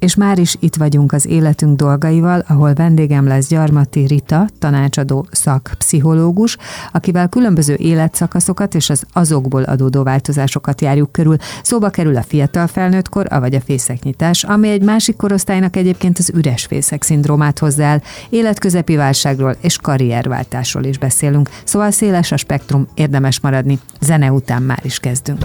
És már is itt vagyunk az életünk dolgaival, ahol vendégem lesz Gyarmati Rita, tanácsadó szakpszichológus, akivel különböző életszakaszokat és az azokból adódó változásokat járjuk körül. Szóba kerül a fiatal felnőttkor, avagy a fészeknyitás, ami egy másik korosztálynak egyébként az üres fészek szindrómát hozzá el. Életközepi válságról és karrierváltásról is beszélünk, szóval széles a spektrum, érdemes maradni. Zene után már is kezdünk.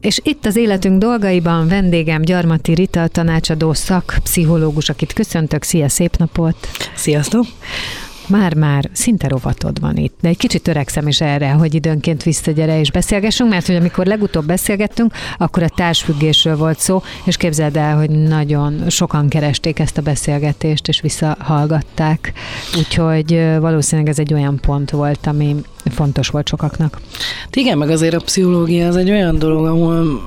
És itt az életünk dolgaiban vendégem Gyarmati Rita, tanácsadó szakpszichológus, akit köszöntök. Szia, szép napot! Sziasztok! Már-már szinte rovatod van itt, de egy kicsit törekszem is erre, hogy időnként visszagyere és beszélgessünk, mert hogy amikor legutóbb beszélgettünk, akkor a társfüggésről volt szó, és képzeld el, hogy nagyon sokan keresték ezt a beszélgetést, és visszahallgatták. Úgyhogy valószínűleg ez egy olyan pont volt, ami fontos volt sokaknak. Igen, meg azért a pszichológia az egy olyan dolog, ahol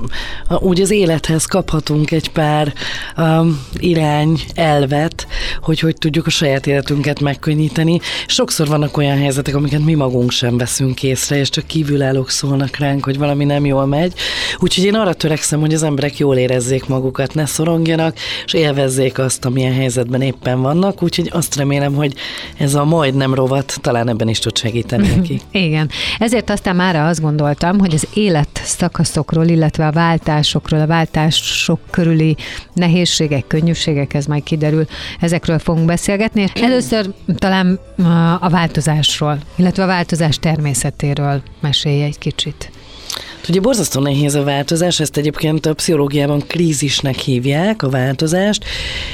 úgy az élethez kaphatunk egy pár um, irány, elvet, hogy hogy tudjuk a saját életünket megkönnyíteni. Sokszor vannak olyan helyzetek, amiket mi magunk sem veszünk észre, és csak kívülállók szólnak ránk, hogy valami nem jól megy. Úgyhogy én arra törekszem, hogy az emberek jól érezzék magukat, ne szorongjanak, és élvezzék azt, amilyen helyzetben éppen vannak. Úgyhogy azt remélem, hogy ez a majdnem rovat talán ebben is tud segíteni nekik. Igen. Ezért aztán már azt gondoltam, hogy az élet szakaszokról, illetve a váltásokról, a váltások körüli nehézségek, könnyűségek, ez majd kiderül, ezekről fogunk beszélgetni. Először talán a változásról, illetve a változás természetéről mesélj egy kicsit. Ugye borzasztó nehéz a változás, ezt egyébként a pszichológiában krízisnek hívják a változást,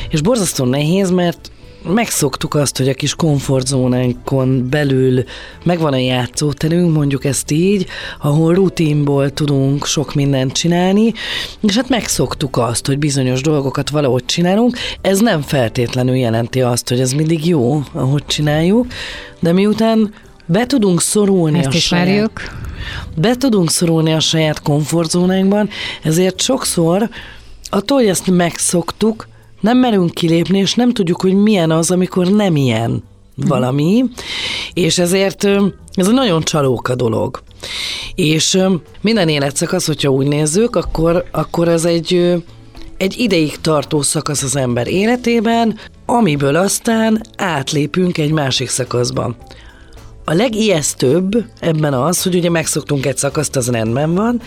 és borzasztó nehéz, mert megszoktuk azt, hogy a kis komfortzónánkon belül megvan a játszóterünk, mondjuk ezt így, ahol rutinból tudunk sok mindent csinálni, és hát megszoktuk azt, hogy bizonyos dolgokat valahogy csinálunk. Ez nem feltétlenül jelenti azt, hogy ez mindig jó, ahogy csináljuk, de miután be tudunk szorulni Ezt a ismerjük. saját, be tudunk szorulni a saját komfortzónánkban, ezért sokszor attól, hogy ezt megszoktuk, nem merünk kilépni, és nem tudjuk, hogy milyen az, amikor nem ilyen valami, és ezért ez egy nagyon csalóka dolog. És minden életszakasz, hogyha úgy nézzük, akkor, akkor ez egy, egy ideig tartó szakasz az ember életében, amiből aztán átlépünk egy másik szakaszba. A legijesztőbb ebben az, hogy ugye megszoktunk egy szakaszt, az rendben van,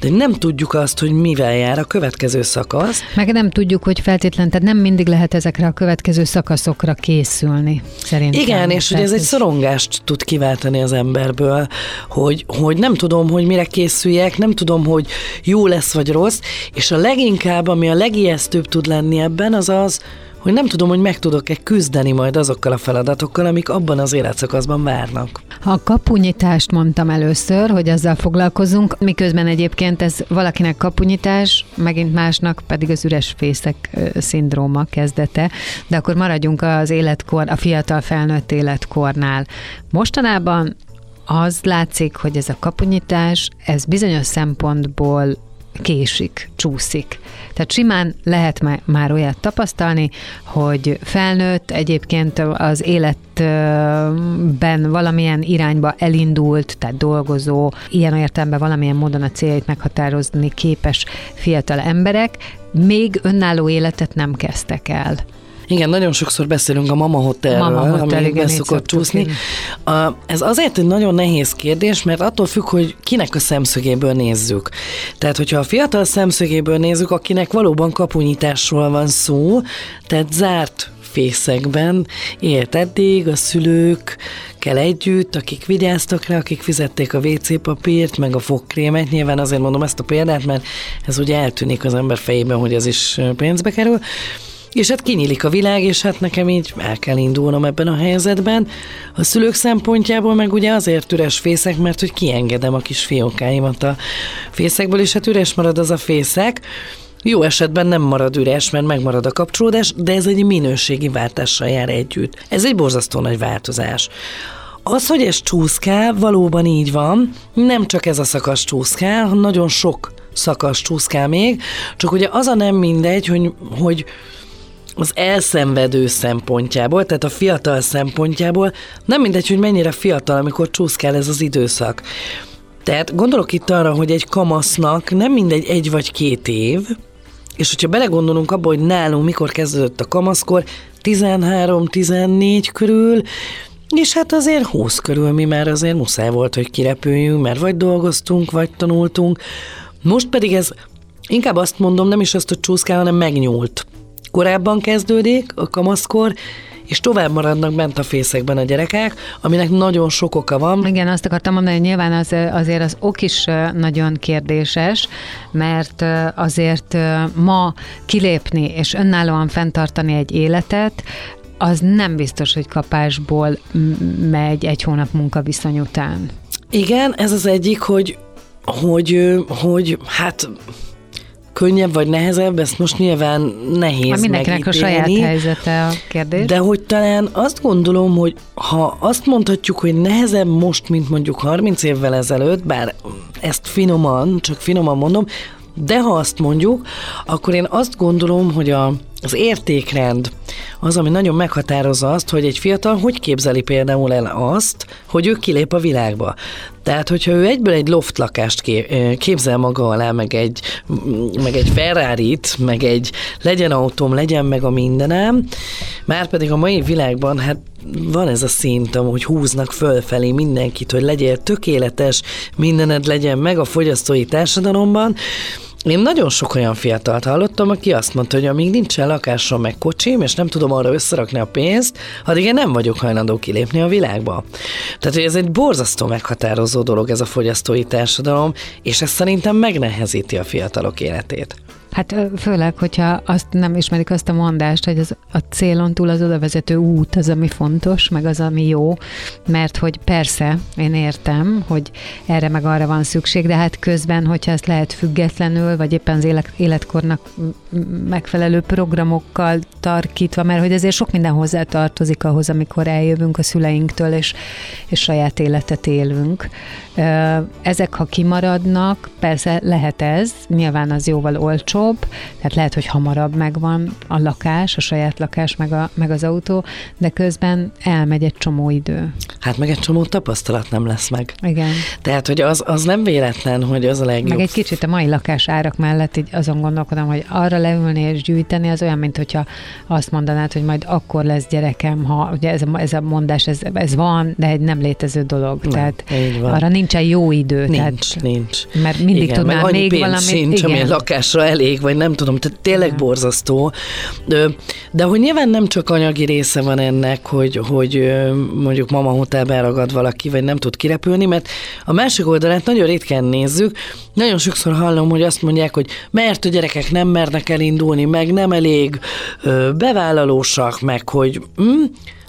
de nem tudjuk azt, hogy mivel jár a következő szakasz. Meg nem tudjuk, hogy feltétlen, tehát nem mindig lehet ezekre a következő szakaszokra készülni, szerintem. Igen, és hogy ez egy szorongást tud kiváltani az emberből, hogy, hogy nem tudom, hogy mire készüljek, nem tudom, hogy jó lesz vagy rossz, és a leginkább, ami a legijesztőbb tud lenni ebben, az az, hogy nem tudom, hogy meg tudok-e küzdeni majd azokkal a feladatokkal, amik abban az életszakaszban várnak. A kapunyítást mondtam először, hogy azzal foglalkozunk, miközben egyébként ez valakinek kapunyítás, megint másnak pedig az üres fészek szindróma kezdete, de akkor maradjunk az életkor, a fiatal felnőtt életkornál. Mostanában az látszik, hogy ez a kapunyítás, ez bizonyos szempontból késik, csúszik. Tehát simán lehet már olyat tapasztalni, hogy felnőtt egyébként az életben valamilyen irányba elindult, tehát dolgozó, ilyen értelemben valamilyen módon a céljait meghatározni képes fiatal emberek, még önálló életet nem kezdtek el. Igen, nagyon sokszor beszélünk a Mama Hotelről, Mama Hotel, ami igen, szoktuk csúszni. A, ez azért egy nagyon nehéz kérdés, mert attól függ, hogy kinek a szemszögéből nézzük. Tehát, hogyha a fiatal szemszögéből nézzük, akinek valóban kapunyításról van szó, tehát zárt fészekben élt eddig, a szülők kell együtt, akik vigyáztak rá, akik fizették a WC papírt, meg a fogkrémet. Nyilván azért mondom ezt a példát, mert ez ugye eltűnik az ember fejében, hogy ez is pénzbe kerül. És hát kinyílik a világ, és hát nekem így el kell indulnom ebben a helyzetben. A szülők szempontjából meg ugye azért üres fészek, mert hogy kiengedem a kis fiókáimat a fészekből, és hát üres marad az a fészek. Jó esetben nem marad üres, mert megmarad a kapcsolódás, de ez egy minőségi váltással jár együtt. Ez egy borzasztó nagy változás. Az, hogy ez csúszkál, valóban így van, nem csak ez a szakasz csúszkál, nagyon sok szakasz csúszkál még, csak ugye az a nem mindegy, hogy, hogy az elszenvedő szempontjából, tehát a fiatal szempontjából, nem mindegy, hogy mennyire fiatal, amikor csúszkál ez az időszak. Tehát gondolok itt arra, hogy egy kamasznak nem mindegy egy vagy két év, és hogyha belegondolunk abba, hogy nálunk mikor kezdődött a kamaszkor, 13-14 körül, és hát azért 20 körül mi már azért muszáj volt, hogy kirepüljünk, mert vagy dolgoztunk, vagy tanultunk. Most pedig ez, inkább azt mondom, nem is azt, hogy csúszkál, hanem megnyúlt. Korábban kezdődik a kamaszkor, és tovább maradnak bent a fészekben a gyerekek, aminek nagyon sok oka van. Igen, azt akartam mondani, hogy nyilván az, azért az ok is nagyon kérdéses, mert azért ma kilépni és önállóan fenntartani egy életet, az nem biztos, hogy kapásból megy egy hónap munkaviszony után. Igen, ez az egyik, hogy, hogy, hogy hát könnyebb vagy nehezebb, ezt most nyilván nehéz Hát mindenkinek a saját megítélni. helyzete a kérdés. De hogy talán azt gondolom, hogy ha azt mondhatjuk, hogy nehezebb most, mint mondjuk 30 évvel ezelőtt, bár ezt finoman, csak finoman mondom, de ha azt mondjuk, akkor én azt gondolom, hogy a, az értékrend az, ami nagyon meghatározza azt, hogy egy fiatal hogy képzeli például el azt, hogy ő kilép a világba. Tehát, hogyha ő egyből egy loft lakást ké- képzel maga alá, meg egy, meg egy ferrari meg egy legyen autóm, legyen meg a mindenem, már pedig a mai világban hát van ez a szint, hogy húznak fölfelé mindenkit, hogy legyél tökéletes, mindened legyen meg a fogyasztói társadalomban, én nagyon sok olyan fiatalt hallottam, aki azt mondta, hogy amíg nincsen lakásom meg kocsim, és nem tudom arra összerakni a pénzt, addig én nem vagyok hajlandó kilépni a világba. Tehát, hogy ez egy borzasztó meghatározó dolog ez a fogyasztói társadalom, és ez szerintem megnehezíti a fiatalok életét. Hát főleg, hogyha azt nem ismerik azt a mondást, hogy az, a célon túl az odavezető út az, ami fontos, meg az, ami jó, mert hogy persze, én értem, hogy erre meg arra van szükség, de hát közben, hogyha ezt lehet függetlenül, vagy éppen az élet, életkornak megfelelő programokkal tarkítva, mert hogy azért sok minden hozzá tartozik ahhoz, amikor eljövünk a szüleinktől, és, és saját életet élünk. Ezek, ha kimaradnak, persze lehet ez, nyilván az jóval olcsóbb, tehát lehet, hogy hamarabb megvan a lakás, a saját lakás, meg, a, meg az autó, de közben elmegy egy csomó idő. Hát meg egy csomó tapasztalat nem lesz meg. Igen. Tehát, hogy az, az nem véletlen, hogy az a legjobb. Meg egy kicsit a mai lakás árak mellett így azon gondolkodom, hogy arra leülni és gyűjteni, az olyan, mint hogyha azt mondanád, hogy majd akkor lesz gyerekem, ha ugye ez a, ez a mondás, ez, ez van, de egy nem létező dolog. Nem, tehát arra nincsen jó idő. Nincs, tehát, nincs. Mert mindig igen, tudnál meg még valamit. sincs, ami igen. a lakásra elég, vagy nem tudom, tehát tényleg Igen. borzasztó. De, de hogy nyilván nem csak anyagi része van ennek, hogy, hogy mondjuk mama hotelben ragad valaki, vagy nem tud kirepülni, mert a másik oldalát nagyon ritkán nézzük. Nagyon sokszor hallom, hogy azt mondják, hogy mert a gyerekek nem mernek elindulni, meg nem elég ö, bevállalósak, meg hogy... Hm,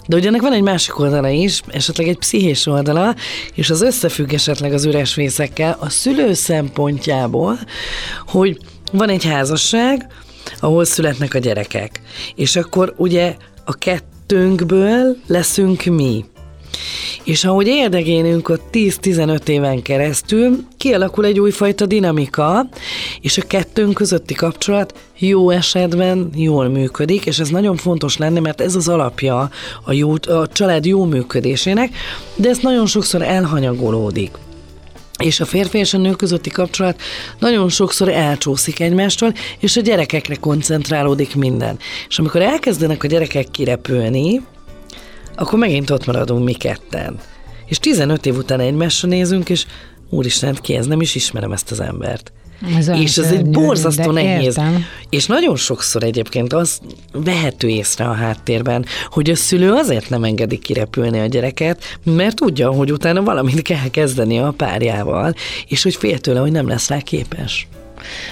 de ugye ennek van egy másik oldala is, esetleg egy pszichés oldala, és az összefügg esetleg az üres fészekkel a szülő szempontjából, hogy van egy házasság, ahol születnek a gyerekek. És akkor ugye a kettőnkből leszünk mi. És ahogy érdegélünk ott 10-15 éven keresztül, kialakul egy újfajta dinamika, és a kettőnk közötti kapcsolat jó esetben jól működik, és ez nagyon fontos lenne, mert ez az alapja a, jó, a család jó működésének, de ez nagyon sokszor elhanyagolódik. és a férfi és a nő közötti kapcsolat nagyon sokszor elcsúszik egymástól, és a gyerekekre koncentrálódik minden. És amikor elkezdenek a gyerekek kirepülni, akkor megint ott maradunk mi ketten. És 15 év után egymásra nézünk, és úristen, ki ez, nem is ismerem ezt az embert. Ez és ez egy borzasztó nehéz. értem. És nagyon sokszor egyébként az vehető észre a háttérben, hogy a szülő azért nem engedi kirepülni a gyereket, mert tudja, hogy utána valamit kell kezdeni a párjával, és hogy fél tőle, hogy nem lesz rá képes.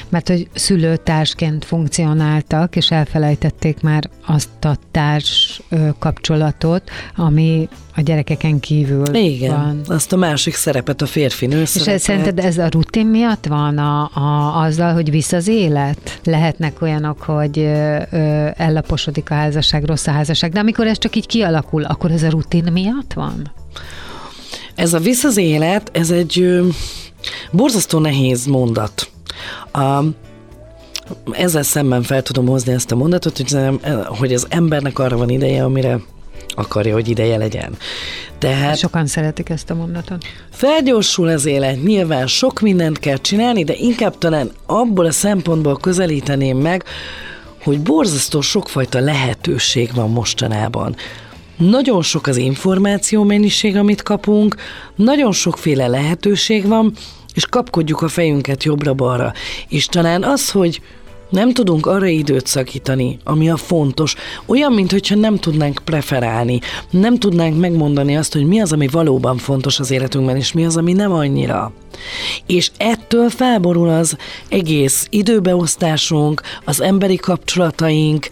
Mert hogy szülőtársként funkcionáltak, és elfelejtették már azt a társ kapcsolatot, ami a gyerekeken kívül Igen, van. azt a másik szerepet, a férfi-nő És szerepet. szerinted ez a rutin miatt van a, a, azzal, hogy visz az élet? Lehetnek olyanok, hogy ö, ö, ellaposodik a házasság, rossz a házasság, de amikor ez csak így kialakul, akkor ez a rutin miatt van? Ez a visz az élet, ez egy ö, borzasztó nehéz mondat. A, ezzel szemben fel tudom hozni ezt a mondatot, hogy, az em- hogy az embernek arra van ideje, amire akarja, hogy ideje legyen. Tehát Sokan szeretik ezt a mondatot. Felgyorsul az élet, nyilván sok mindent kell csinálni, de inkább talán abból a szempontból közelíteném meg, hogy borzasztó sokfajta lehetőség van mostanában. Nagyon sok az információ mennyiség, amit kapunk, nagyon sokféle lehetőség van, és kapkodjuk a fejünket jobbra-balra. És talán az, hogy nem tudunk arra időt szakítani, ami a fontos, olyan, mintha nem tudnánk preferálni, nem tudnánk megmondani azt, hogy mi az, ami valóban fontos az életünkben, és mi az, ami nem annyira. És ettől felborul az egész időbeosztásunk, az emberi kapcsolataink,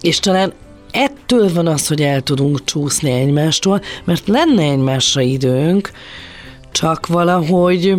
és talán ettől van az, hogy el tudunk csúszni egymástól, mert lenne egymásra időnk, csak valahogy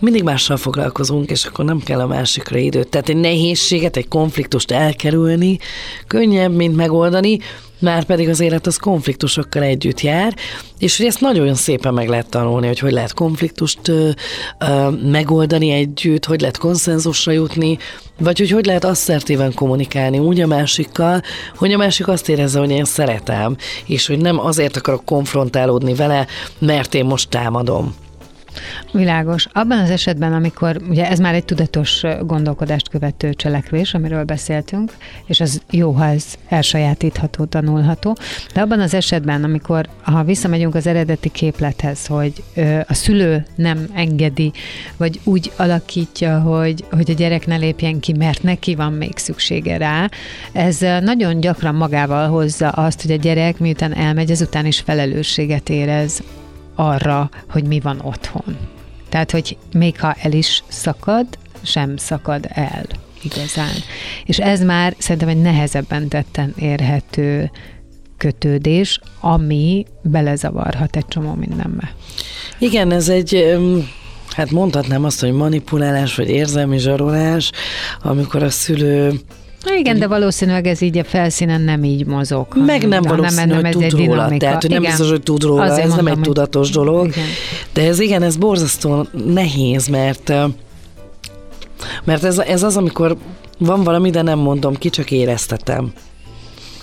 mindig mással foglalkozunk, és akkor nem kell a másikra időt. Tehát egy nehézséget, egy konfliktust elkerülni könnyebb, mint megoldani, már pedig az élet az konfliktusokkal együtt jár, és hogy ezt nagyon szépen meg lehet tanulni, hogy hogy lehet konfliktust ö, ö, megoldani együtt, hogy lehet konszenzusra jutni, vagy hogy hogy lehet asszertíven kommunikálni úgy a másikkal, hogy a másik azt érezze, hogy én szeretem, és hogy nem azért akarok konfrontálódni vele, mert én most támadom. Világos. Abban az esetben, amikor, ugye ez már egy tudatos gondolkodást követő cselekvés, amiről beszéltünk, és az jó, ha ez elsajátítható, tanulható, de abban az esetben, amikor, ha visszamegyünk az eredeti képlethez, hogy ö, a szülő nem engedi, vagy úgy alakítja, hogy, hogy a gyerek ne lépjen ki, mert neki van még szüksége rá, ez nagyon gyakran magával hozza azt, hogy a gyerek miután elmegy, ezután is felelősséget érez arra, hogy mi van otthon. Tehát, hogy még ha el is szakad, sem szakad el igazán. És ez már szerintem egy nehezebben tetten érhető kötődés, ami belezavarhat egy csomó mindenbe. Igen, ez egy, hát mondhatnám azt, hogy manipulálás, vagy érzelmi zsarolás, amikor a szülő Na igen, de valószínűleg ez így a felszínen nem így mozog. meg nem valószínű, hanem hogy ez egy tud róla. Tehát, hogy nem Igen. biztos, hogy tud róla, Azért ez nem mondom, egy hogy- tudatos dolog. Igen. De ez igen, ez borzasztó nehéz, mert mert ez, ez az, amikor van valami, de nem mondom ki, csak éreztetem.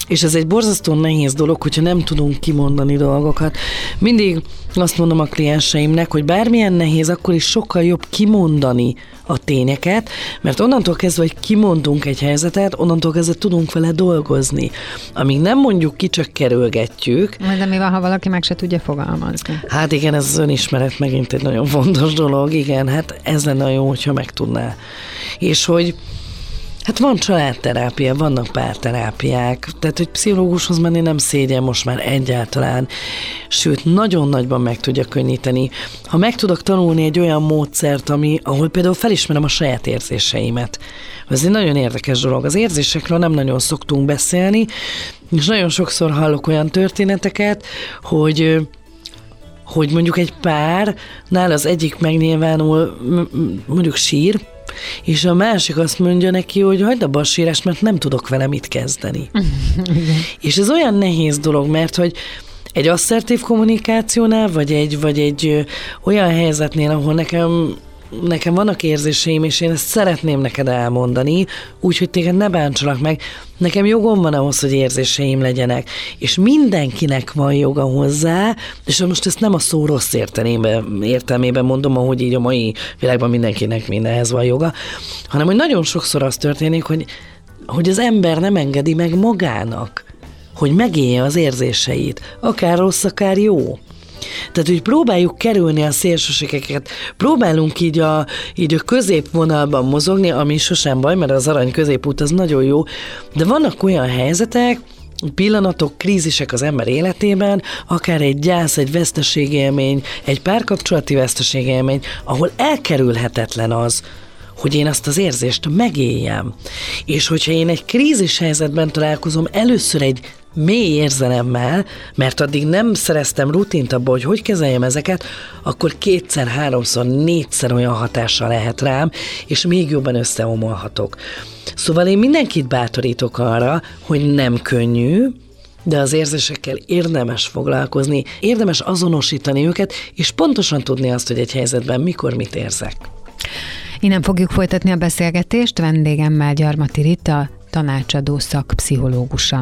És ez egy borzasztó nehéz dolog, hogyha nem tudunk kimondani dolgokat. Mindig azt mondom a klienseimnek, hogy bármilyen nehéz, akkor is sokkal jobb kimondani a tényeket, mert onnantól kezdve, hogy kimondunk egy helyzetet, onnantól kezdve tudunk vele dolgozni. Amíg nem mondjuk ki, csak kerülgetjük, De mi van, ha valaki meg se tudja fogalmazni? Hát igen, ez az önismeret megint egy nagyon fontos dolog, igen, hát ez lenne jó, hogyha megtudná. És hogy Hát van családterápia, vannak párterápiák, tehát hogy pszichológushoz menni nem szégyen most már egyáltalán, sőt, nagyon nagyban meg tudja könnyíteni. Ha meg tudok tanulni egy olyan módszert, ami, ahol például felismerem a saját érzéseimet. Ez egy nagyon érdekes dolog. Az érzésekről nem nagyon szoktunk beszélni, és nagyon sokszor hallok olyan történeteket, hogy hogy mondjuk egy párnál az egyik megnyilvánul, mondjuk sír, és a másik azt mondja neki, hogy hagyd a sírás, mert nem tudok vele mit kezdeni. és ez olyan nehéz dolog, mert hogy egy asszertív kommunikációnál, vagy egy, vagy egy ö, olyan helyzetnél, ahol nekem nekem vannak érzéseim, és én ezt szeretném neked elmondani, úgyhogy téged ne bántsalak meg. Nekem jogom van ahhoz, hogy érzéseim legyenek, és mindenkinek van joga hozzá, és most ezt nem a szó rossz értelmében, értelmében mondom, ahogy így a mai világban mindenkinek mindenhez van joga, hanem hogy nagyon sokszor az történik, hogy, hogy az ember nem engedi meg magának, hogy megélje az érzéseit, akár rossz, akár jó. Tehát, hogy próbáljuk kerülni a szélsőségeket, próbálunk így a, így a középvonalban mozogni, ami sosem baj, mert az arany középút az nagyon jó, de vannak olyan helyzetek, pillanatok, krízisek az ember életében, akár egy gyász, egy veszteségélmény, egy párkapcsolati veszteségélmény, ahol elkerülhetetlen az, hogy én azt az érzést megéljem. És hogyha én egy krízis helyzetben találkozom először egy mély érzelemmel, mert addig nem szereztem rutint abba, hogy hogy kezeljem ezeket, akkor kétszer, háromszor, négyszer olyan hatással lehet rám, és még jobban összeomolhatok. Szóval én mindenkit bátorítok arra, hogy nem könnyű, de az érzésekkel érdemes foglalkozni, érdemes azonosítani őket, és pontosan tudni azt, hogy egy helyzetben mikor mit érzek. Innen fogjuk folytatni a beszélgetést vendégemmel Gyarmati Rita, tanácsadó szakpszichológusa.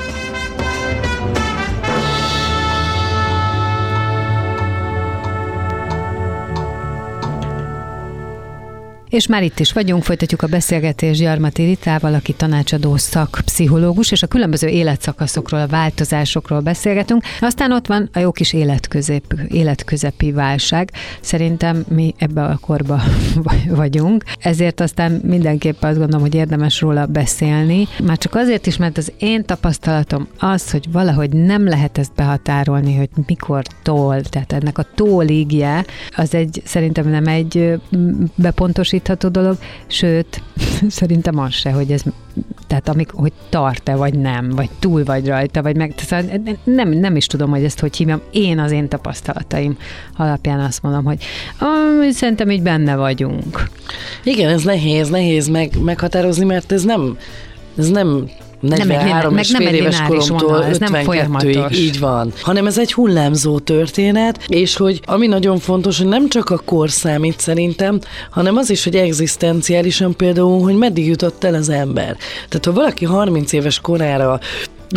És már itt is vagyunk, folytatjuk a beszélgetést Gyarmati Ritával, aki tanácsadó szakpszichológus, és a különböző életszakaszokról, a változásokról beszélgetünk. Aztán ott van a jó kis életközép, életközepi válság. Szerintem mi ebbe a korba vagyunk, ezért aztán mindenképp azt gondolom, hogy érdemes róla beszélni. Már csak azért is, mert az én tapasztalatom az, hogy valahogy nem lehet ezt behatárolni, hogy mikor tol, tehát ennek a tóligje, az egy, szerintem nem egy bepontosít javítható dolog, sőt, szerintem az se, hogy ez, tehát amik, hogy tart-e, vagy nem, vagy túl vagy rajta, vagy meg, tehát nem, nem is tudom, hogy ezt hogy hívjam. Én az én tapasztalataim alapján azt mondom, hogy ah, szerintem így benne vagyunk. Igen, ez nehéz, nehéz meg, meghatározni, mert ez nem, ez nem 43 meg, és fél éves koromtól ez 52-ig, így van. Hanem ez egy hullámzó történet, és hogy ami nagyon fontos, hogy nem csak a kor számít szerintem, hanem az is, hogy egzisztenciálisan például, hogy meddig jutott el az ember. Tehát ha valaki 30 éves korára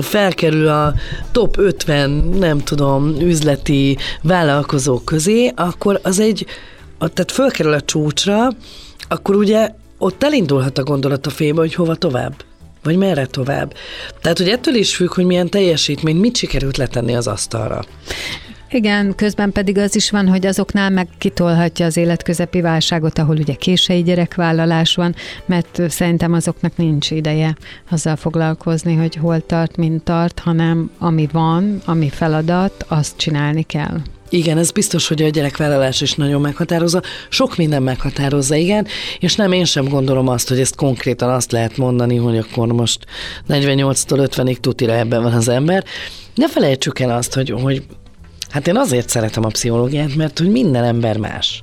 felkerül a top 50, nem tudom, üzleti vállalkozók közé, akkor az egy, tehát fölkerül a csúcsra, akkor ugye ott elindulhat a gondolat a fébe, hogy hova tovább. Vagy merre tovább? Tehát, hogy ettől is függ, hogy milyen teljesítményt, mit sikerült letenni az asztalra. Igen, közben pedig az is van, hogy azoknál meg kitolhatja az életközepi válságot, ahol ugye késői gyerekvállalás van, mert szerintem azoknak nincs ideje azzal foglalkozni, hogy hol tart, mint tart, hanem ami van, ami feladat, azt csinálni kell. Igen, ez biztos, hogy a gyerekvállalás is nagyon meghatározza. Sok minden meghatározza, igen, és nem én sem gondolom azt, hogy ezt konkrétan azt lehet mondani, hogy akkor most 48-tól 50-ig tutira ebben van az ember. Ne felejtsük el azt, hogy, hogy hát én azért szeretem a pszichológiát, mert hogy minden ember más.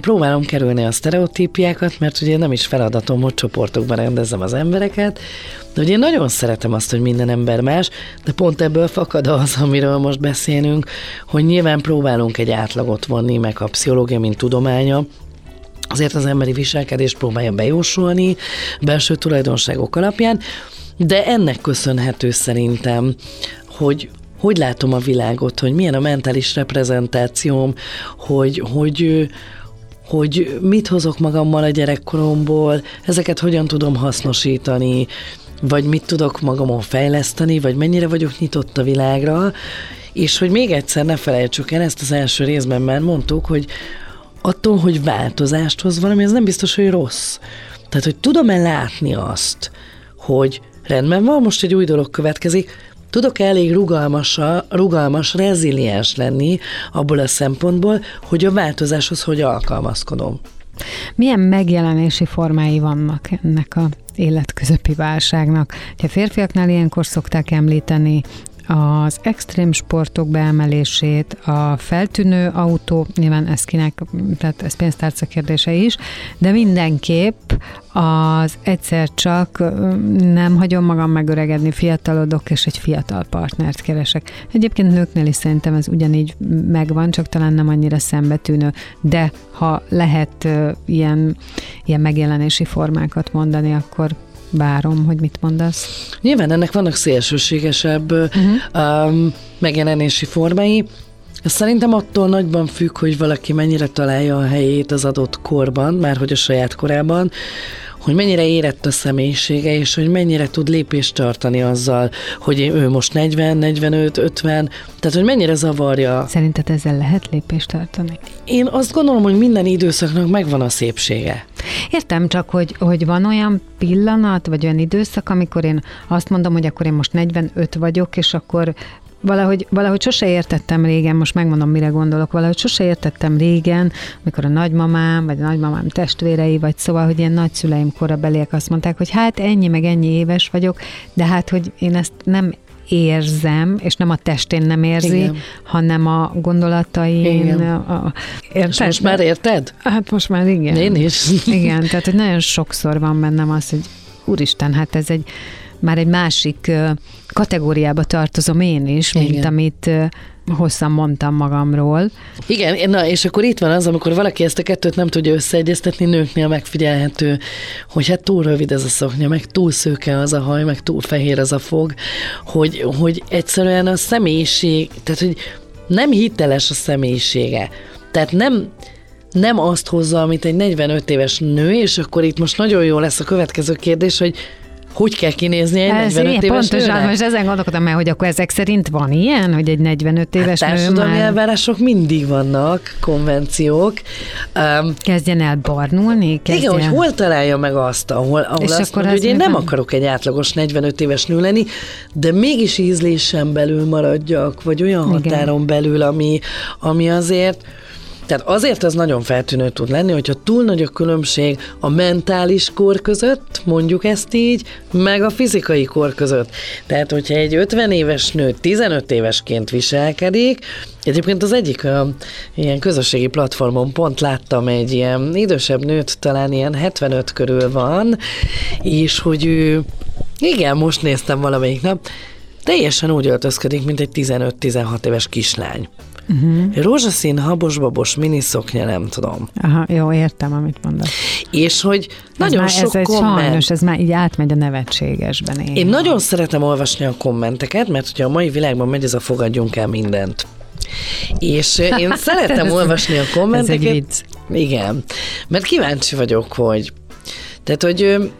Próbálom kerülni a sztereotípiákat, mert ugye nem is feladatom, hogy csoportokban rendezzem az embereket, de ugye nagyon szeretem azt, hogy minden ember más, de pont ebből fakad az, amiről most beszélünk, hogy nyilván próbálunk egy átlagot vonni, meg a pszichológia, mint tudománya, azért az emberi viselkedést próbálja bejósolni belső tulajdonságok alapján, de ennek köszönhető szerintem, hogy, hogy látom a világot, hogy milyen a mentális reprezentációm, hogy, hogy, hogy mit hozok magammal a gyerekkoromból, ezeket hogyan tudom hasznosítani, vagy mit tudok magamon fejleszteni, vagy mennyire vagyok nyitott a világra, és hogy még egyszer ne felejtsük el, ezt az első részben már mondtuk, hogy attól, hogy változást hoz valami, ez nem biztos, hogy rossz. Tehát, hogy tudom-e látni azt, hogy rendben van, most egy új dolog következik, tudok elég rugalmas, rugalmas, reziliens lenni abból a szempontból, hogy a változáshoz hogy alkalmazkodom. Milyen megjelenési formái vannak ennek a életközepi válságnak? A férfiaknál ilyenkor szokták említeni az extrém sportok beemelését, a feltűnő autó, nyilván ez kinek, tehát ez pénztárca kérdése is, de mindenképp az egyszer csak nem hagyom magam megöregedni, fiatalodok, és egy fiatal partnert keresek. Egyébként nőknél is szerintem ez ugyanígy megvan, csak talán nem annyira szembetűnő, de ha lehet ilyen, ilyen megjelenési formákat mondani, akkor várom, hogy mit mondasz. Nyilván ennek vannak szélsőségesebb uh-huh. um, megjelenési formái. Szerintem attól nagyban függ, hogy valaki mennyire találja a helyét az adott korban, már hogy a saját korában, hogy mennyire érett a személyisége, és hogy mennyire tud lépést tartani azzal, hogy ő most 40, 45, 50, tehát hogy mennyire zavarja. Szerinted ezzel lehet lépést tartani? Én azt gondolom, hogy minden időszaknak megvan a szépsége. Értem csak, hogy, hogy van olyan pillanat, vagy olyan időszak, amikor én azt mondom, hogy akkor én most 45 vagyok, és akkor valahogy, valahogy sose értettem régen, most megmondom, mire gondolok, valahogy sose értettem régen, amikor a nagymamám, vagy a nagymamám testvérei, vagy szóval, hogy ilyen nagyszüleim korabeliek azt mondták, hogy hát ennyi, meg ennyi éves vagyok, de hát, hogy én ezt nem érzem, és nem a testén nem érzi, Igen. hanem a gondolatain. Igen. A, érted? És most már érted? Hát most már igen. Én is. Igen, tehát hogy nagyon sokszor van bennem az, hogy úristen, hát ez egy már egy másik kategóriába tartozom én is, Igen. mint amit hosszan mondtam magamról. Igen, na és akkor itt van az, amikor valaki ezt a kettőt nem tudja összeegyeztetni, nőknél megfigyelhető, hogy hát túl rövid ez a szoknya, meg túl szőke az a haj, meg túl fehér az a fog, hogy, hogy egyszerűen a személyiség, tehát hogy nem hiteles a személyisége. Tehát nem, nem azt hozza, amit egy 45 éves nő, és akkor itt most nagyon jó lesz a következő kérdés, hogy hogy kell kinézni egy Ez 45 éves Pontosan, nőnek? most ezen gondolkodom el, hogy akkor ezek szerint van ilyen, hogy egy 45 hát éves hát nő már... elvárások mindig vannak, konvenciók. Um, kezdjen el barnulni? Kezdjen... Igen, hogy hol találja meg azt, ahol, ahol És azt akkor mondja, hogy én nem van? akarok egy átlagos 45 éves nő lenni, de mégis ízlésen belül maradjak, vagy olyan Igen. határon belül, ami, ami azért tehát azért az nagyon feltűnő tud lenni, hogyha túl nagy a különbség a mentális kor között, mondjuk ezt így, meg a fizikai kor között. Tehát, hogyha egy 50 éves nő 15 évesként viselkedik, Egyébként az egyik a, ilyen közösségi platformon pont láttam egy ilyen idősebb nőt, talán ilyen 75 körül van, és hogy ő, igen, most néztem valamelyik nap, teljesen úgy öltözködik, mint egy 15-16 éves kislány. Uh-huh. Rózsaszín, habos-babos miniszoknya, nem tudom. Aha, jó, értem, amit mondasz. És hogy ez nagyon már, sok ez komment. Sajnos, ez már így átmegy a nevetségesben. Én, én nagyon szeretem olvasni a kommenteket, mert hogyha a mai világban megy ez a fogadjunk el mindent. És én szeretem ez, olvasni a kommenteket. Ez egy vicc. Igen, mert kíváncsi vagyok, hogy tehát, hogy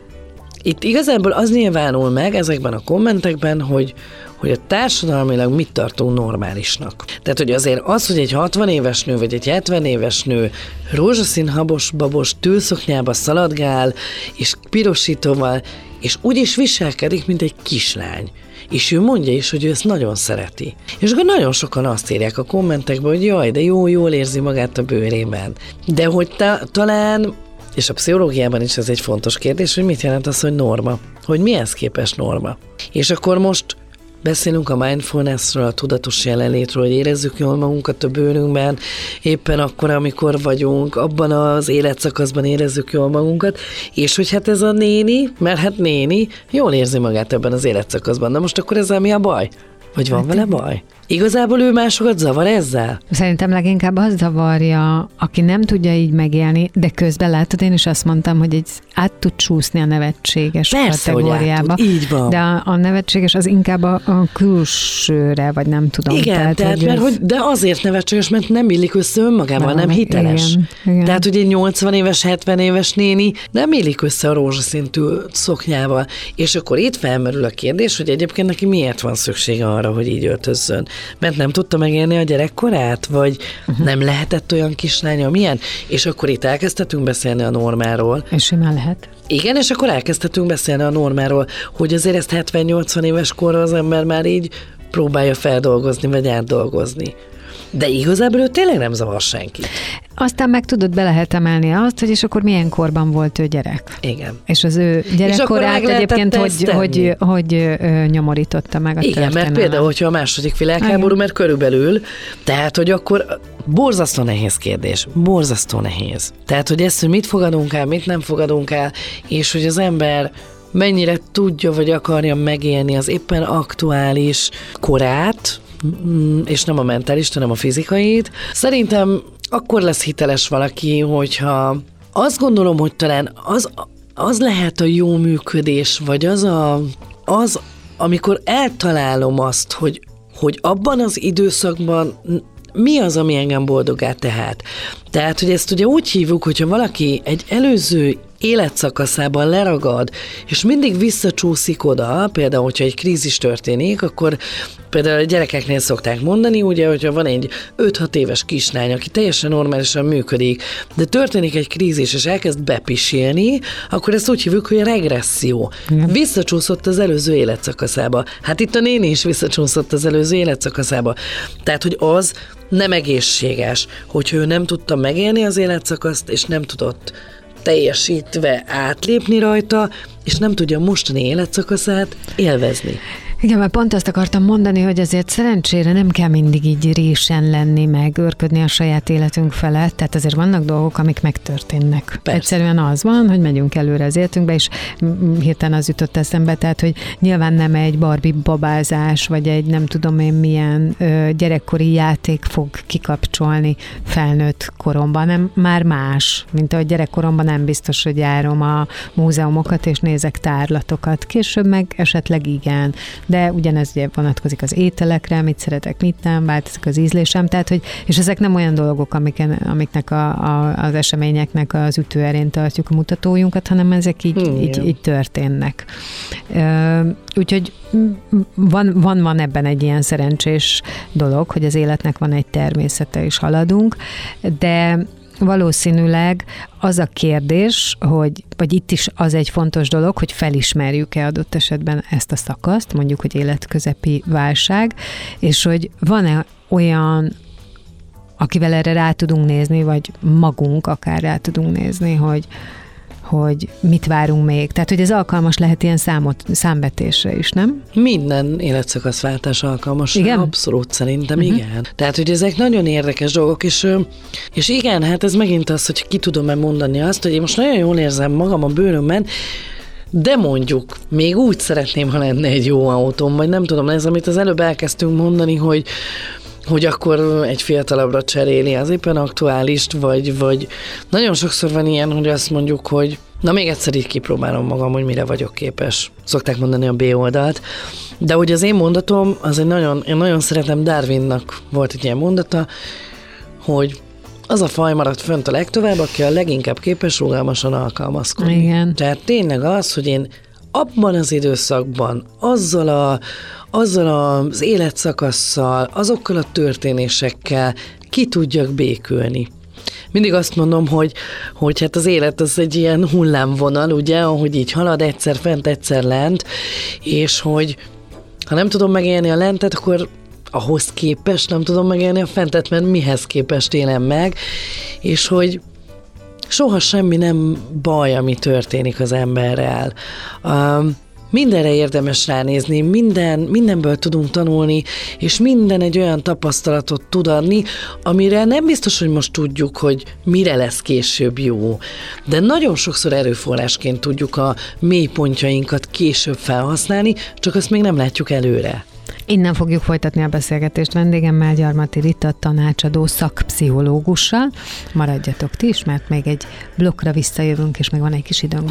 itt igazából az nyilvánul meg ezekben a kommentekben, hogy, hogy a társadalmilag mit tartunk normálisnak. Tehát, hogy azért az, hogy egy 60 éves nő, vagy egy 70 éves nő rózsaszín habos babos tűlszoknyába szaladgál, és pirosítóval, és úgy is viselkedik, mint egy kislány. És ő mondja is, hogy ő ezt nagyon szereti. És akkor nagyon sokan azt írják a kommentekben, hogy jaj, de jó, jól érzi magát a bőrében. De hogy ta, talán és a pszichológiában is ez egy fontos kérdés, hogy mit jelent az, hogy norma. Hogy mihez képes norma. És akkor most Beszélünk a mindfulnessről, a tudatos jelenlétről, hogy érezzük jól magunkat a bőrünkben, éppen akkor, amikor vagyunk, abban az életszakaszban érezzük jól magunkat, és hogy hát ez a néni, mert hát néni jól érzi magát ebben az életszakaszban. Na most akkor ezzel mi a baj? Vagy van hát, vele baj? Igazából ő másokat zavar ezzel? Szerintem leginkább az zavarja, aki nem tudja így megélni, de közben látod, én is azt mondtam, hogy egy át tud csúszni a nevetséges Persze, kategóriába. Hogy így van. De a, a nevetséges az inkább a, a külsőre, vagy nem tudom. Igen, tehát, tehát hogy mert, hogy, de azért nevetséges, mert nem illik össze önmagával, nem, nem hiteles. Igen, igen. Tehát, egy 80 éves, 70 éves néni nem illik össze a rózsaszintű szoknyával. És akkor itt felmerül a kérdés, hogy egyébként neki miért van szüksége arra, hogy így öltözzön mert nem tudta megélni a gyerekkorát, vagy uh-huh. nem lehetett olyan kislány, amilyen, és akkor itt elkezdhetünk beszélni a normáról. És simán lehet. Igen, és akkor elkezdhetünk beszélni a normáról, hogy azért ezt 70-80 éves korra az ember már így próbálja feldolgozni, vagy átdolgozni. De igazából ő tényleg nem zavar senkit. Aztán meg tudod, be lehet emelni azt, hogy és akkor milyen korban volt ő gyerek. Igen. És az ő gyerekkorát egyébként hogy, hogy, hogy, ö, nyomorította meg a Igen, mert történelem. például, hogyha a második világháború, Igen. mert körülbelül, tehát, hogy akkor borzasztó nehéz kérdés, borzasztó nehéz. Tehát, hogy ezt, hogy mit fogadunk el, mit nem fogadunk el, és hogy az ember mennyire tudja vagy akarja megélni az éppen aktuális korát, és nem a mentális, hanem a fizikait. Szerintem akkor lesz hiteles valaki, hogyha azt gondolom, hogy talán az, az lehet a jó működés, vagy az a, az, amikor eltalálom azt, hogy, hogy abban az időszakban mi az, ami engem boldogá tehet. Tehát, hogy ezt ugye úgy hívjuk, hogyha valaki egy előző életszakaszában leragad, és mindig visszacsúszik oda, például, hogyha egy krízis történik, akkor például a gyerekeknél szokták mondani, ugye, hogyha van egy 5-6 éves kislány, aki teljesen normálisan működik, de történik egy krízis, és elkezd bepisélni, akkor ezt úgy hívjuk, hogy regresszió. Visszacsúszott az előző életszakaszába. Hát itt a néni is visszacsúszott az előző életszakaszába. Tehát, hogy az nem egészséges, hogy ő nem tudta megélni az életszakaszt, és nem tudott teljesítve átlépni rajta, és nem tudja a mostani életszakaszát élvezni. Igen, mert pont azt akartam mondani, hogy azért szerencsére nem kell mindig így résen lenni, meg őrködni a saját életünk felett, tehát azért vannak dolgok, amik megtörténnek. Persze. Egyszerűen az van, hogy megyünk előre az életünkbe, és hirtelen az jutott eszembe, tehát, hogy nyilván nem egy Barbie babázás, vagy egy nem tudom én milyen ö, gyerekkori játék fog kikapcsolni felnőtt koromban, nem már más, mint ahogy gyerekkoromban nem biztos, hogy járom a múzeumokat, és nézek tárlatokat. Később meg esetleg igen, de ugyanez ugye vonatkozik az ételekre, mit szeretek, mit nem, változik az ízlésem, tehát hogy, és ezek nem olyan dolgok, amiken, amiknek a, a, az eseményeknek az ütőerén tartjuk a mutatójunkat, hanem ezek így, Hmm, így, így történnek. Ö, úgyhogy van, van, van ebben egy ilyen szerencsés dolog, hogy az életnek van egy természete, és haladunk, de valószínűleg az a kérdés, hogy, vagy itt is az egy fontos dolog, hogy felismerjük-e adott esetben ezt a szakaszt, mondjuk, hogy életközepi válság, és hogy van-e olyan akivel erre rá tudunk nézni, vagy magunk akár rá tudunk nézni, hogy, hogy mit várunk még. Tehát, hogy ez alkalmas lehet ilyen számot, számvetésre is, nem? Minden életszakaszváltás alkalmas. Igen? Abszolút szerintem, uh-huh. igen. Tehát, hogy ezek nagyon érdekes dolgok, és, és igen, hát ez megint az, hogy ki tudom-e mondani azt, hogy én most nagyon jól érzem magam a bőrömben, de mondjuk, még úgy szeretném, ha lenne egy jó autóm, vagy nem tudom, ez, amit az előbb elkezdtünk mondani, hogy hogy akkor egy fiatalabbra cseréli az éppen aktuálist, vagy, vagy nagyon sokszor van ilyen, hogy azt mondjuk, hogy na még egyszer így kipróbálom magam, hogy mire vagyok képes. Szokták mondani a B oldalt. De hogy az én mondatom, az egy nagyon, én nagyon szeretem Darwinnak volt egy ilyen mondata, hogy az a faj maradt fönt a legtovább, aki a leginkább képes rugalmasan alkalmazkodni. Igen. Tehát tényleg az, hogy én abban az időszakban, azzal, a, azzal az életszakasszal, azokkal a történésekkel ki tudjak békülni. Mindig azt mondom, hogy, hogy hát az élet az egy ilyen hullámvonal, ugye, ahogy így halad, egyszer fent, egyszer lent, és hogy ha nem tudom megélni a lentet, akkor ahhoz képest nem tudom megélni a fentet, mert mihez képest élem meg, és hogy soha semmi nem baj, ami történik az emberrel. Um, mindenre érdemes ránézni, minden, mindenből tudunk tanulni, és minden egy olyan tapasztalatot tud adni, amire nem biztos, hogy most tudjuk, hogy mire lesz később jó. De nagyon sokszor erőforrásként tudjuk a mélypontjainkat később felhasználni, csak azt még nem látjuk előre. Innen fogjuk folytatni a beszélgetést vendégemmel, Gyarmati Rita tanácsadó szakpszichológussal. Maradjatok ti is, mert még egy blokkra visszajövünk, és még van egy kis időnk.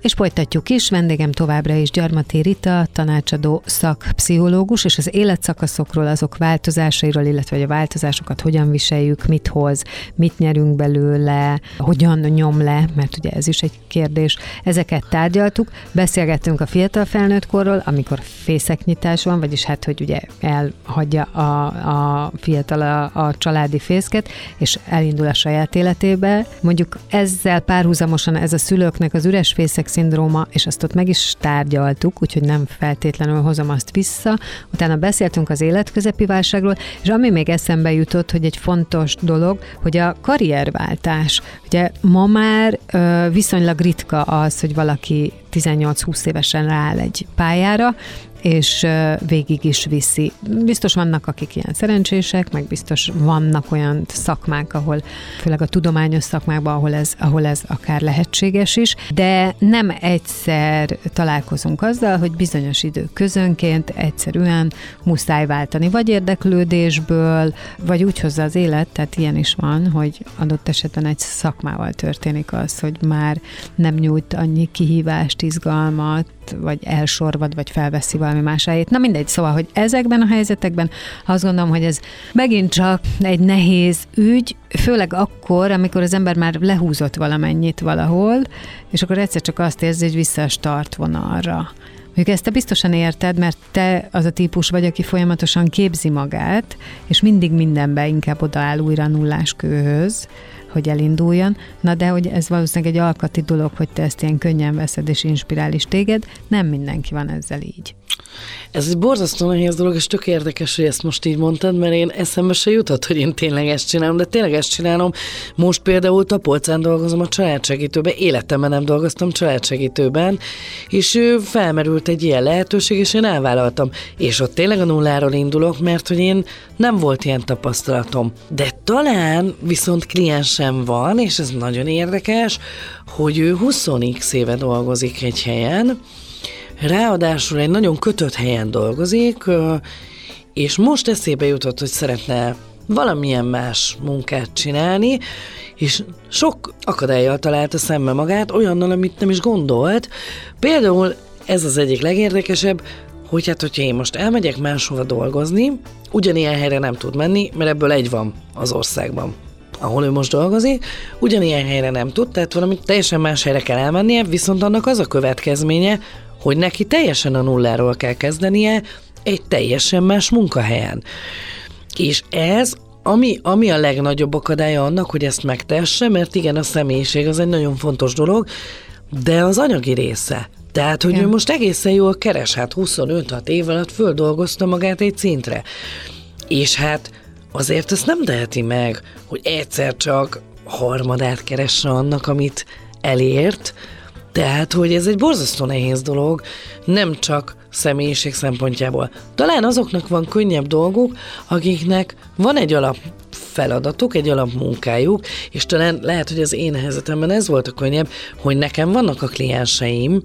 És folytatjuk is, vendégem továbbra is Gyarmati Rita, tanácsadó szakpszichológus, és az életszakaszokról, azok változásairól, illetve hogy a változásokat hogyan viseljük, mit hoz, mit nyerünk belőle, hogyan nyom le, mert ugye ez is egy kérdés. Ezeket tárgyaltuk, beszélgettünk a fiatal felnőtt korról, amikor fészeknyitás van, vagyis hát, hogy ugye elhagyja a, a fiatal a, a családi fészket, és elindul a saját életébe. Mondjuk ezzel párhuzamosan ez a szülőknek az üres fészek szindróma, és azt ott meg is tárgyaltuk, úgyhogy nem feltétlenül hozom azt vissza. Utána beszéltünk az életközepi válságról, és ami még eszembe jutott, hogy egy fontos dolog, hogy a karrierváltás. Ugye ma már ö, viszonylag ritka az, hogy valaki 18-20 évesen rááll egy pályára, és végig is viszi. Biztos vannak, akik ilyen szerencsések, meg biztos vannak olyan szakmák, ahol, főleg a tudományos szakmákban, ahol ez, ahol ez akár lehetséges is, de nem egyszer találkozunk azzal, hogy bizonyos idő közönként egyszerűen muszáj váltani, vagy érdeklődésből, vagy úgy hozza az élet, tehát ilyen is van, hogy adott esetben egy szakmával történik az, hogy már nem nyújt annyi kihívást, izgalmat, vagy elsorvad, vagy felveszi valami más helyét. Na mindegy, szóval, hogy ezekben a helyzetekben azt gondolom, hogy ez megint csak egy nehéz ügy, főleg akkor, amikor az ember már lehúzott valamennyit valahol, és akkor egyszer csak azt érzi, hogy vissza a startvonalra. Mondjuk ezt te biztosan érted, mert te az a típus vagy, aki folyamatosan képzi magát, és mindig mindenbe inkább odaáll újra nullás kőhöz, hogy elinduljon. Na de hogy ez valószínűleg egy alkati dolog, hogy te ezt ilyen könnyen veszed és inspirál is téged, nem mindenki van ezzel így. Ez egy borzasztó nehéz dolog, és tök érdekes, hogy ezt most így mondtad, mert én eszembe se jutott, hogy én tényleg ezt csinálom, de tényleg ezt csinálom. Most például Tapolcán dolgozom a családsegítőben, életemben nem dolgoztam családsegítőben, és felmerült egy ilyen lehetőség, és én elvállaltam. És ott tényleg a nulláról indulok, mert hogy én nem volt ilyen tapasztalatom. De talán viszont kliensem van, és ez nagyon érdekes, hogy ő 20x éve dolgozik egy helyen, Ráadásul egy nagyon kötött helyen dolgozik, és most eszébe jutott, hogy szeretne valamilyen más munkát csinálni, és sok akadályjal találta szembe magát, olyannal, amit nem is gondolt. Például ez az egyik legérdekesebb, hogy hát, hogyha én most elmegyek máshova dolgozni, ugyanilyen helyre nem tud menni, mert ebből egy van az országban ahol ő most dolgozik, ugyanilyen helyre nem tud, tehát valami teljesen más helyre kell elmennie, viszont annak az a következménye, hogy neki teljesen a nulláról kell kezdenie egy teljesen más munkahelyen. És ez ami, ami a legnagyobb akadálya annak, hogy ezt megtesse, mert igen, a személyiség az egy nagyon fontos dolog, de az anyagi része. Tehát, hogy igen. ő most egészen jól keres, hát 25-6 év alatt földolgozta magát egy szintre. És hát azért ezt nem teheti meg, hogy egyszer csak harmadát keresse annak, amit elért, tehát, hogy ez egy borzasztó nehéz dolog, nem csak személyiség szempontjából. Talán azoknak van könnyebb dolguk, akiknek van egy alap feladatuk, egy alapmunkájuk, és talán lehet, hogy az én helyzetemben ez volt a könnyebb, hogy nekem vannak a klienseim,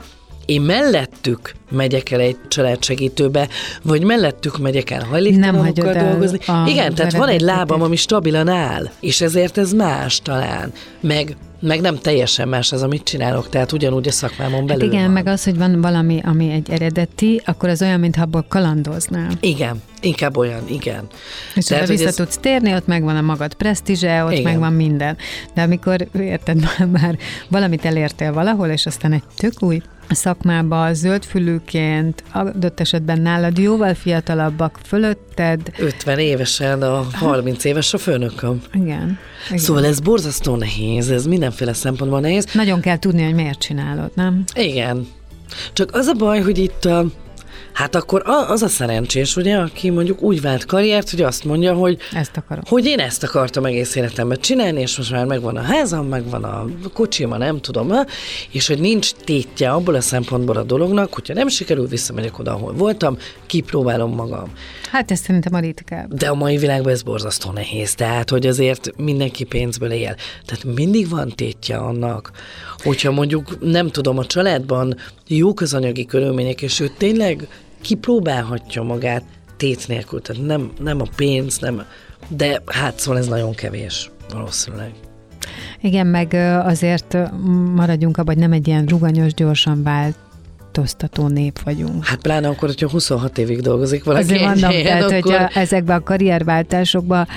én mellettük megyek el egy családsegítőbe, vagy mellettük megyek el hajléktalanokkal dolgozni. Igen, tehát van egy lábam, ami stabilan áll, és ezért ez más talán. Meg meg nem teljesen más az, amit csinálok, tehát ugyanúgy a szakmámon belül hát igen, van. meg az, hogy van valami, ami egy eredeti, akkor az olyan, mintha abból kalandoznál. Igen, inkább olyan, igen. És tehát, vissza ez... tudsz térni, ott megvan a magad presztízse, ott igen. megvan minden. De amikor, érted, már, már valamit elértél valahol, és aztán egy tök új szakmába zöldfülűként, adott esetben nálad jóval fiatalabbak fölötted. 50 évesen, a 30 éves a főnököm. Igen. Igen. Szóval ez borzasztó nehéz, ez mindenféle szempontból nehéz. Nagyon kell tudni, hogy miért csinálod, nem? Igen. Csak az a baj, hogy itt Hát akkor az a szerencsés, ugye, aki mondjuk úgy vált karriert, hogy azt mondja, hogy, ezt akarom. hogy én ezt akartam egész életemben csinálni, és most már megvan a házam, megvan a kocsima, nem tudom, és hogy nincs tétje abból a szempontból a dolognak, hogyha nem sikerül, visszamegyek oda, ahol voltam, kipróbálom magam. Hát ez szerintem a ritkább. De a mai világban ez borzasztó nehéz, tehát hogy azért mindenki pénzből él. Tehát mindig van tétje annak, hogyha mondjuk nem tudom, a családban jók az anyagi körülmények, és ő tényleg kipróbálhatja magát tét nélkül, tehát nem, nem a pénz, nem, de hát szóval ez nagyon kevés valószínűleg. Igen, meg azért maradjunk abban, hogy nem egy ilyen ruganyos, gyorsan változtató nép vagyunk. Hát pláne akkor, hogyha 26 évig dolgozik valaki Azért mondom, helyen, tehát, akkor... hogy a, ezekben a karrierváltásokban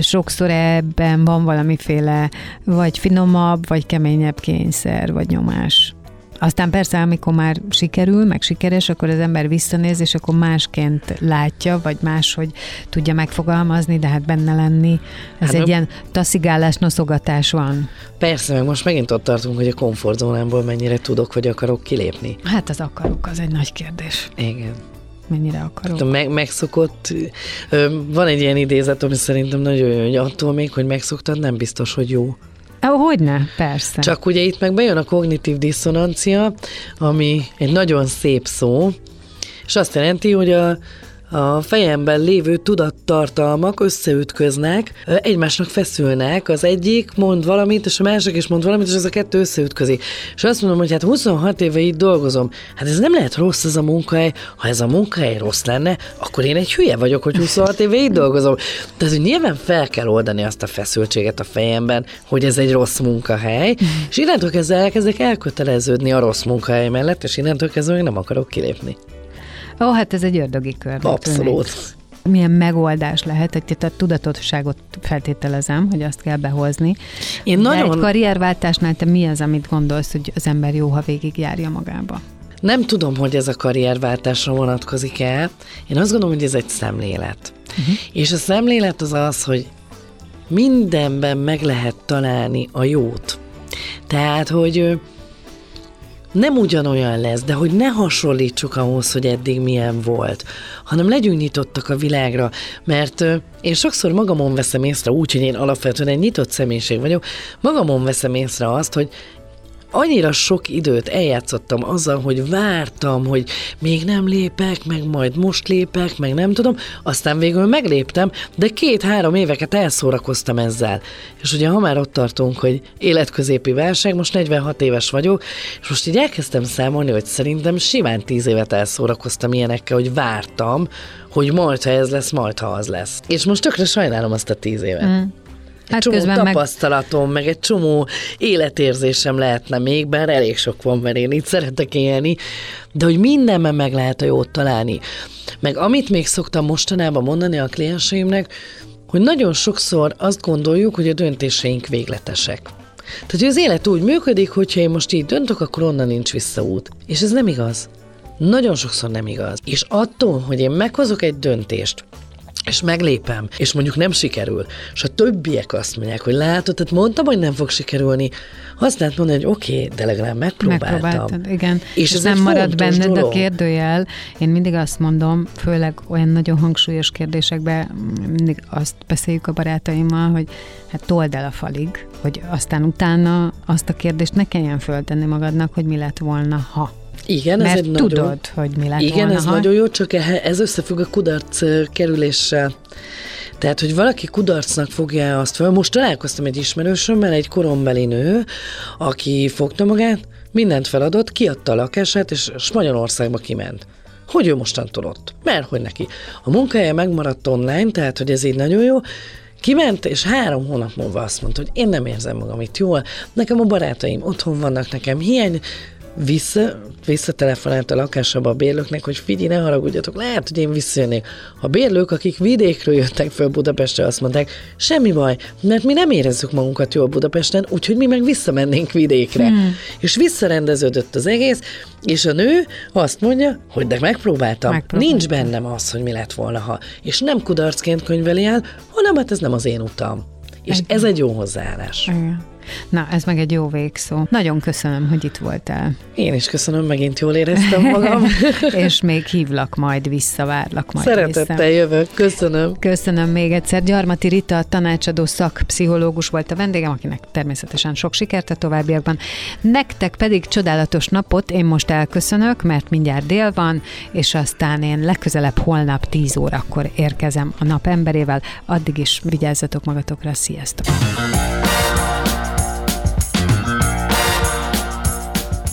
sokszor ebben van valamiféle vagy finomabb, vagy keményebb kényszer, vagy nyomás. Aztán persze, amikor már sikerül, meg sikeres, akkor az ember visszanéz, és akkor másként látja, vagy máshogy tudja megfogalmazni, de hát benne lenni. Ez Hát egy nem- ilyen taszigálás, noszogatás van. Persze, meg most megint ott tartunk, hogy a komfortzónámból mennyire tudok, vagy akarok kilépni. Hát az akarok, az egy nagy kérdés. Igen. Mennyire akarok. A meg, megszokott, van egy ilyen idézet, ami szerintem nagyon jó, hogy attól még, hogy megszoktad, nem biztos, hogy jó. Ó, hogyne, persze. Csak ugye itt meg bejön a kognitív diszonancia, ami egy nagyon szép szó, és azt jelenti, hogy a, a fejemben lévő tudattartalmak összeütköznek, egymásnak feszülnek, az egyik mond valamit, és a másik is mond valamit, és ez a kettő összeütközik. És azt mondom, hogy hát 26 éve itt dolgozom, hát ez nem lehet rossz ez a munkahely, ha ez a munkahely rossz lenne, akkor én egy hülye vagyok, hogy 26 éve itt dolgozom. Tehát, hogy nyilván fel kell oldani azt a feszültséget a fejemben, hogy ez egy rossz munkahely, és innentől kezdve elkezdek elköteleződni a rossz munkahely mellett, és innentől kezdve még nem akarok kilépni. Ó, hát ez egy ördögi kör. Abszolút. Milyen megoldás lehet, hogy a tudatosságot feltételezem, hogy azt kell behozni. Én De nagyon egy karrierváltásnál te mi az, amit gondolsz, hogy az ember jó, ha végigjárja magába? nem tudom, hogy ez a karrierváltásra vonatkozik el. Én azt gondolom, hogy ez egy szemlélet. Uh-huh. És a szemlélet az az, hogy mindenben meg lehet találni a jót. Tehát, hogy nem ugyanolyan lesz, de hogy ne hasonlítsuk ahhoz, hogy eddig milyen volt, hanem legyünk nyitottak a világra, mert én sokszor magamon veszem észre, úgy, hogy én alapvetően egy nyitott személyiség vagyok, magamon veszem észre azt, hogy annyira sok időt eljátszottam azzal, hogy vártam, hogy még nem lépek, meg majd most lépek, meg nem tudom, aztán végül megléptem, de két-három éveket elszórakoztam ezzel. És ugye ha már ott tartunk, hogy életközépi válság, most 46 éves vagyok, és most így elkezdtem számolni, hogy szerintem simán 10 évet elszórakoztam ilyenekkel, hogy vártam, hogy majd ha ez lesz, majd ha az lesz. És most tökre sajnálom azt a 10 évet. Mm. Hát csomó közben tapasztalatom, meg... meg egy csomó életérzésem lehetne még, bár elég sok van, mert én itt szeretek élni, de hogy mindenben meg lehet a jót találni. Meg amit még szoktam mostanában mondani a klienseimnek, hogy nagyon sokszor azt gondoljuk, hogy a döntéseink végletesek. Tehát, hogy az élet úgy működik, hogyha én most így döntök, akkor onnan nincs visszaút. És ez nem igaz. Nagyon sokszor nem igaz. És attól, hogy én meghozok egy döntést, és meglépem, és mondjuk nem sikerül, és a többiek azt mondják, hogy látod, tehát mondtam, hogy nem fog sikerülni, azt lehet mondani, hogy oké, okay, de legalább megpróbáltam. Megpróbáltad, igen. És ez nem marad benned dolog. a kérdőjel. Én mindig azt mondom, főleg olyan nagyon hangsúlyos kérdésekben, mindig azt beszéljük a barátaimmal, hogy hát told el a falig, hogy aztán utána azt a kérdést ne kelljen föltenni magadnak, hogy mi lett volna, ha. Igen, ez egy tudod, nagyon... hogy mi lett Igen, volna, ez ha. nagyon jó, csak ez összefügg a kudarc kerüléssel. Tehát, hogy valaki kudarcnak fogja azt fel. Most találkoztam egy ismerősömmel, egy korombeli nő, aki fogta magát, mindent feladott, kiadta a lakását, és Spanyolországba kiment. Hogy ő mostantól ott? Mert hogy neki. A munkahelye megmaradt online, tehát, hogy ez így nagyon jó, Kiment, és három hónap múlva azt mondta, hogy én nem érzem magam itt jól, nekem a barátaim otthon vannak, nekem hiány, vissza, visszatelefonált a lakásába a bérlőknek, hogy figyelj, ne haragudjatok, lehet, hogy én visszajönnék. A bérlők, akik vidékről jöttek föl Budapestre, azt mondták, semmi baj, mert mi nem érezzük magunkat jól Budapesten, úgyhogy mi meg visszamennénk vidékre. Hmm. És visszarendeződött az egész, és a nő azt mondja, hogy de megpróbáltam, Megpróbáltam. nincs bennem az, hogy mi lett volna, ha. És nem kudarcként könyveli el, hanem hát ez nem az én utam. És ez egy jó hozzáállás. Igen. Na, ez meg egy jó végszó. Nagyon köszönöm, hogy itt voltál. Én is köszönöm, megint jól éreztem magam. És még hívlak majd vissza, várlak majd Szeretettel vissza. jövök, köszönöm. Köszönöm még egyszer. Gyarmati Rita, tanácsadó szakpszichológus volt a vendégem, akinek természetesen sok sikert a továbbiakban. Nektek pedig csodálatos napot, én most elköszönök, mert mindjárt dél van, és aztán én legközelebb holnap 10 órakor érkezem a nap emberével. Addig is vigyázzatok magatokra, sziasztok!